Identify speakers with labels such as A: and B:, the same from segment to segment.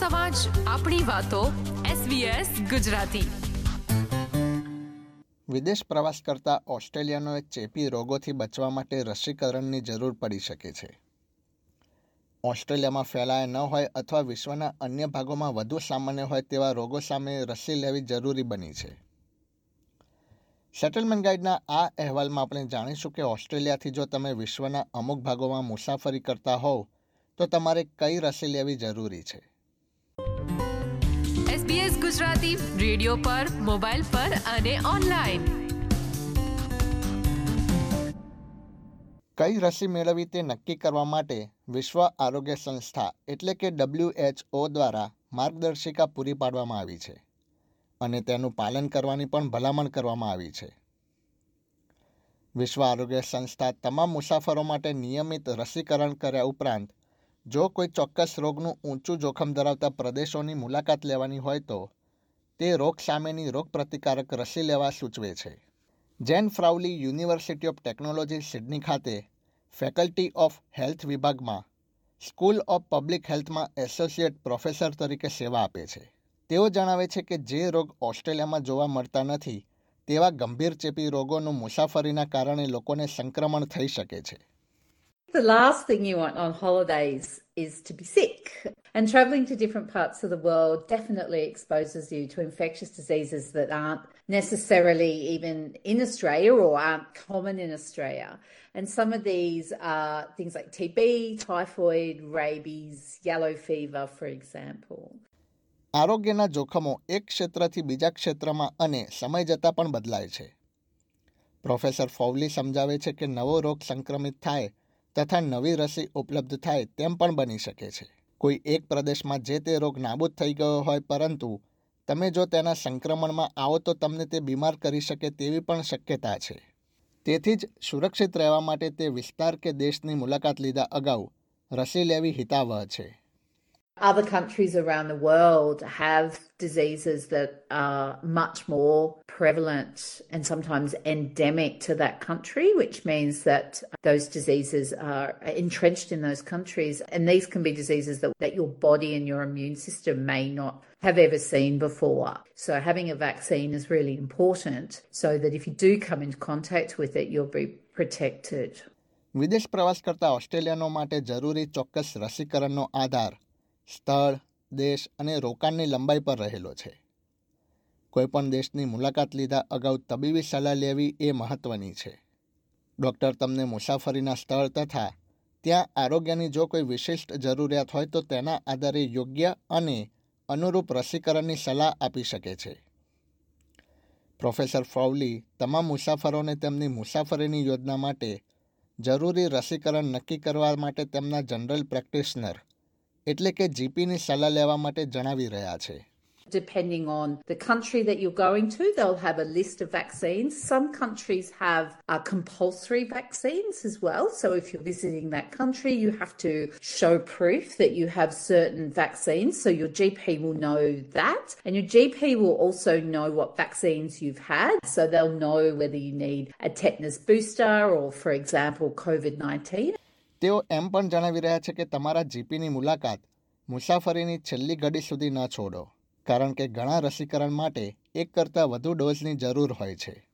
A: સમાજ, આપણી વાતો SBS ગુજરાતી.
B: વિદેશ પ્રવાસ કરતા ઓસ્ટ્રેલિયાનોએ ચેપી રોગોથી બચવા માટે રસીકરણની જરૂર પડી શકે છે. ઓસ્ટ્રેલિયામાં ફેલાયા ન હોય અથવા વિશ્વના અન્ય ભાગોમાં વધુ સામાન્ય હોય તેવા રોગો સામે રસી લેવી જરૂરી બની છે. સેટલમેન્ટ ગાઈડના આ અહેવાલમાં આપણે જાણીશું કે ઓસ્ટ્રેલિયાથી જો તમે વિશ્વના અમુક ભાગોમાં મુસાફરી કરતા હોવ, તો તમારે કઈ રસી લેવી જરૂરી છે?
A: SBS ગુજરાતી રેડિયો પર, મોબાઈલ પર અને ઓનલાઈન.
B: કઈ રસી મેળવવી તે નક્કી કરવા માટે વિશ્વ આરોગ્ય સંસ્થા એટલે કે ડબ્લ્યુએચઓ દ્વારા માર્ગદર્શિકા પૂરી પાડવામાં આવી છે અને તેનું પાલન કરવાની પણ ભલામણ કરવામાં આવી છે. વિશ્વ આરોગ્ય સંસ્થા તમામ મુસાફરો માટે નિયમિત રસીકરણ કર્યા ઉપરાંત જો કોઈ ચોક્કસ રોગનું ઊંચું જોખમ ધરાવતા પ્રદેશોની મુલાકાત લેવાની હોય તો તે રોગ સામેની રોગપ્રતિકારક રસી લેવા સૂચવે છે. Jane Frawley university of technology Sydney ખાતે ફેકલ્ટી ઓફ હેલ્થ વિભાગમાં સ્કૂલ ઓફ પબ્લિક હેલ્થમાં એસોસિએટ પ્રોફેસર તરીકે સેવા આપે છે. તેઓ જણાવે છે કે જે રોગ ઓસ્ટ્રેલિયામાં જોવા મળતા નથી તેવા ગંભીર ચેપી રોગોનું મુસાફરીના કારણે લોકોને સંક્રમણ થઈ શકે છે.
C: The last thing you want on holidays is to be sick. And traveling to different parts of the world definitely exposes you to infectious diseases that aren't necessarily even in Australia or aren't common in Australia. And some of these are things like TB, typhoid, rabies, yellow fever, for example.
B: આરોગ્યના જોખમો એક ક્ષેત્રથી બીજા ક્ષેત્રમાં અને સમય જતાં પણ બદલાય છે પ્રોફેસર ફોવલી સમજાવે છે કે નવો રોગ સંક્રમિત થાય તથા નવી રસી ઉપલબ્ધ થાય તેમ પણ બની શકે છે. કોઈ એક પ્રદેશમાં જે તે રોગ નાબૂદ થઈ ગયો હોય પરંતુ તમે જો તેના સંક્રમણમાં આવો તો તમને તે બીમાર કરી શકે તેવી પણ શક્યતા છે. તેથી જ સુરક્ષિત રહેવા માટે તે વિસ્તાર કે દેશની મુલાકાત લીધા અગાઉ રસી લેવી હિતાવહ છે.
C: Other countries around the world have diseases that are much more prevalent and sometimes endemic to that country, which means that those diseases are entrenched in those countries. And these can be diseases that, that your body and your immune system may not have ever seen before. So, having a vaccine is really important so that if you do come into contact with it, you'll be protected.
B: વિદેશ પ્રવાસ કરતા ઓસ્ટ્રેલિયનો માટે જરૂરી ચોક્કસ રસીકરણનો આધાર સ્થળ, દેશ અને રોકાણની લંબાઈ પર રહેલો છે. કોઈપણ દેશની મુલાકાત લીધા અગાઉ તબીબી સલાહ લેવી એ મહત્ત્વની છે. ડૉક્ટર તમને મુસાફરીના સ્થળ તથા ત્યાં આરોગ્યની જો કોઈ વિશિષ્ટ જરૂરિયાત હોય તો તેના આધારે યોગ્ય અને અનુરૂપ રસીકરણની સલાહ આપી શકે છે. પ્રોફેસર ફાવલી તમામ મુસાફરોને તેમની મુસાફરીની યોજના માટે જરૂરી રસીકરણ નક્કી કરવા માટે તેમના જનરલ પ્રેક્ટિશનર એટલે કે જીપીની સલાહ લેવા માટે જણાવી રહ્યા છે
C: depending on the country that you're going to, they'll have a list of vaccines. Some countries have uh, compulsory vaccines as well. So if you're visiting that country, you have to show proof that you have certain vaccines. So your GP will know that. And your GP will also know what vaccines you've had. So they'll know whether you need a tetanus booster or, for example, COVID 19.
B: તેઓ એમ પણ જણાવી રહ્યા છે કે તમારા જીપીની મુલાકાત મુસાફરીની છેલ્લી ઘડી સુધી ન છોડો, કારણ કે ઘણા રસીકરણ માટે એક કરતાં વધુ ડોઝની જરૂર હોય છે.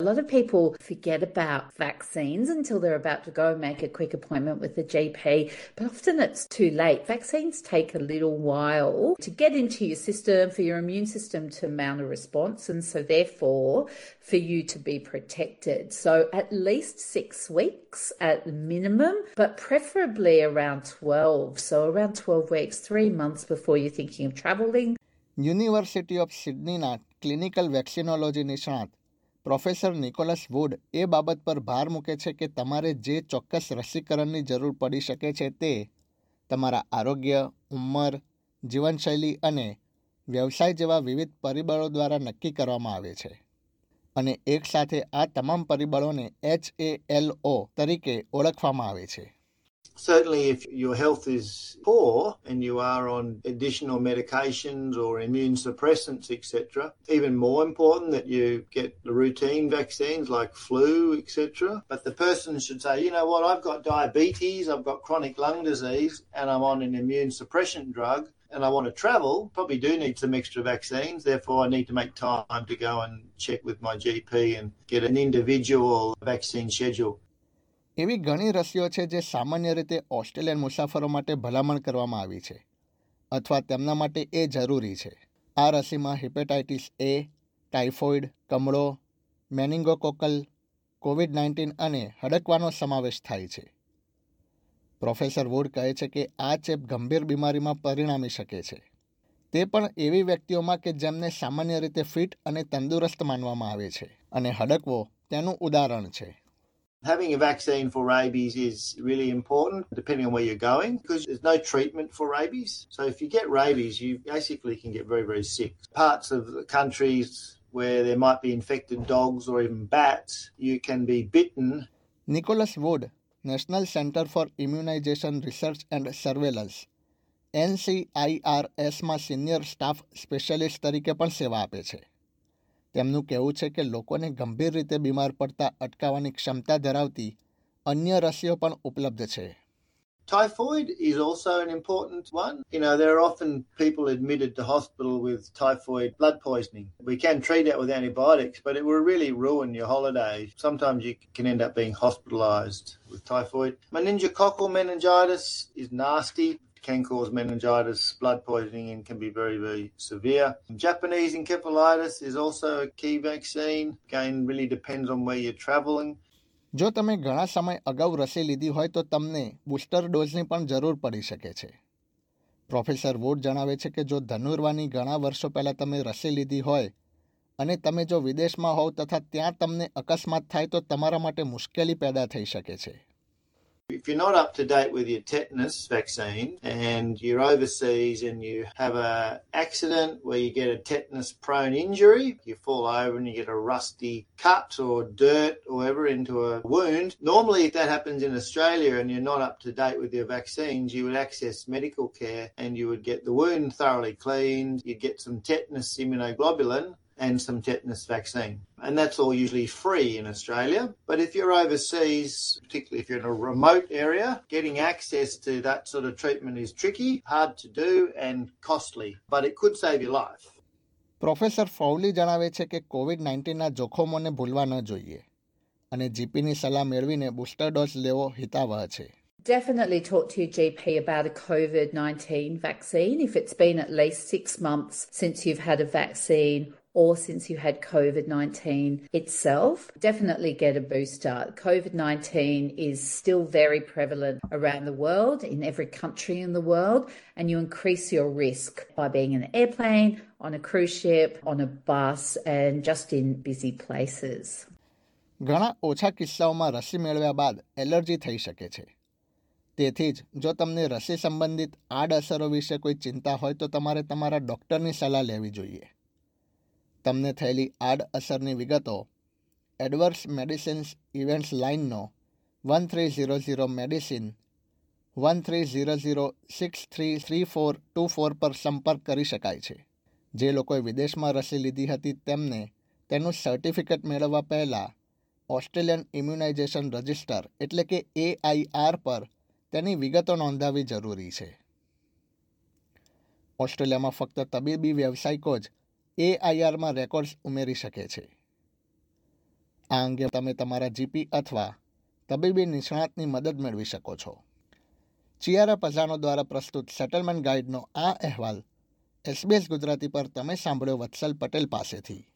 C: A lot of people forget about vaccines until they're about to go make a quick appointment with the GP, but often it's too late. Vaccines take a little while to get into your system for your immune system to mount a response, and so therefore for you to be protected. So at least six weeks at minimum, but preferably around 12. So around 12 weeks, three months before you're thinking of traveling.
B: University of Sydneyના clinical vaccinology, નિષ્ણાત professor Nicholas Wood એ બાબત પર ભાર મૂકે છે કે તમારે જે ચોક્કસ રસીકરણની જરૂર પડી શકે છે તે તમારા આરોગ્ય, ઉંમર, જીવનશૈલી અને વ્યવસાય જેવા વિવિધ પરિબળો દ્વારા નક્કી કરવામાં આવે છે. અને એકસાથે આ તમામ પરિબળોને એચ એ એલ ઓ તરીકે ઓળખવામાં આવે છે.
D: Certainly, if your health is poor and you are on additional medications or immune suppressants, etc., even more important that you get the routine vaccines like flu, etc. But the person should say, you know what, I've got diabetes, I've got chronic lung disease, and I'm on an immune suppression drug. and I want to travel, probably do need some extra vaccines. Therefore, I need to make time to go and check with my GP and get an individual vaccine schedule.
B: એવી ઘણી રસીઓ છે જે સામાન્ય રીતે Australian મુસાફરો માટે ભલામણ કરવામાં આવી છે, અથવા તેમના માટે એ જરૂરી છે. આ રસીમાં હિપેટાઇટિસ એ, ટાઇફોઇડ, કમળો, મેનિંગોકોકલ, કોવિડ નાઇન્ટીન અને હડકવાનો સમાવેશ થાય છે. પ્રોફેસર વુડ કહે છે કે આ ચેપ ગંભીર બીમારીમાં પરિણામી શકે છે. તે પણ એવી વ્યક્તિઓમાં કે જેમને સામાન્ય રીતે ફિટ અને તંદુરસ્ત માનવામાં આવે છે, અને હડકવો તેનું ઉદાહરણ છે.
D: Having a vaccine for rabies is really important depending on where you're going because there's no treatment for rabies. So if you get rabies, you basically can get very, very sick. Parts of the countries where there might be infected dogs or even bats, you can be bitten.
B: Nicholas Wood, National Center for Immunization Research and Surveillance, એનસીઆઈઆર એસમાં senior staff specialist તરીકે પણ સેવા આપે છે તેમનું કહેવું છે કે લોકોને ગંભીર રીતે બીમાર પડતા અટકાવવાની ક્ષમતા ધરાવતી અન્ય રસીઓ પણ ઉપલબ્ધ છે
D: Typhoid is also an important one. You know, there are often people admitted to hospital with typhoid blood poisoning. We can treat that with antibiotics, but it will really ruin your holiday. Sometimes you can end up being hospitalized with typhoid. Meningococcal meningitis is nasty. Can cause meningitis, blood poisoning, and can be very, very severe. Japanese encephalitis is also a key vaccine. Again, really depends on where you're traveling.
B: જો તમે ઘણા સમય અગાઉ રસી લીધી હોય તો તમને બુસ્ટર ડોઝની પણ જરૂર પડી શકે છે પ્રોફેસર વુડ જણાવે છે કે જો ધનુર્વાની ઘણા વર્ષો પહેલાં તમે રસી લીધી હોય અને તમે જો વિદેશમાં હોવ તથા ત્યાં તમને અકસ્માત થાય તો તમારા માટે મુશ્કેલી પેદા થઈ શકે છે
D: If you're not up to date with your tetanus vaccine and you're overseas and you have a accident where you get a tetanus prone injury, you fall over and you get a rusty cut or dirt or whatever into a wound. Normally if that happens in Australia and you're not up to date with your vaccines, you would access medical care and you would get the wound thoroughly cleaned, you'd get some tetanus immunoglobulin and some tetanus vaccine. And that's all usually free in Australia. But if you're overseas, particularly if you're in a remote area, getting access to that sort of treatment is tricky, hard to do, and costly, but it could save your life.
B: Professor Frawley જણાવે છે કે Covid નાઇન્ટીનના જોખમોને ભૂલવા ન જોઈએ અને જીપીની સલાહ મેળવીને booster dose લેવો હિતાવહ છે
C: Definitely talk to your GP about a COVID 19 vaccine if it's been at least six months since you've had a vaccine or since you had COVID 19 itself. Definitely get a booster. COVID 19 is still very prevalent around the world, in every country in the world, and you increase your risk by being in an airplane, on a cruise ship, on a bus, and just in busy places.
B: ઘણા ઓછા કિસ્સાઓમાં રસી મેળવ્યા બાદ allergy થઈ શકે છે તેથી જ જો તમને રસી સંબંધિત આડઅસરો વિશે કોઈ ચિંતા હોય તો તમારે તમારા ડૉક્ટરની સલાહ લેવી જોઈએ તમને થયેલી આડઅસરની વિગતો, એડવર્સ મેડિસિન્સ ઇવેન્ટ્સ લાઇનનો one three zero zero medicine, one three zero zero six three three four two four પર સંપર્ક કરી શકાય છે. જે લોકોએ વિદેશમાં રસી લીધી હતી તેમને તેનું સર્ટિફિકેટ મેળવવા પહેલાં ઓસ્ટ્રેલિયન ઇમ્યુનાઇઝેશન રજિસ્ટર એટલે કે એઆઈઆર પર તેની વિગતો નોંધાવવી જરૂરી છે. ઓસ્ટ્રેલિયામાં ફક્ત તબીબી વ્યવસાયિકો જ એઆઈઆરમાં રેકોર્ડ્સ ઉમેરી શકે છે. આ અંગે તમે તમારા જીપી અથવા તબીબી નિષ્ણાતની મદદ મેળવી શકો છો. ચિયારા પઝાનો દ્વારા પ્રસ્તુત સેટલમેન્ટ ગાઈડનો આ અહેવાલ એસબીએસ ગુજરાતી પર તમે સાંભળ્યો વત્સલ પટેલ પાસેથી.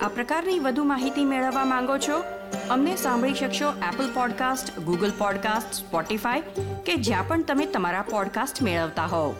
E: આ પ્રકારની વધુ માહિતી મેળવવા માંગો છો? અમને સાંભળી શકશો Apple podcast Google podcast Spotify કે જ્યાં પણ તમે તમારા પોડકાસ્ટ મેળવતા હોવ.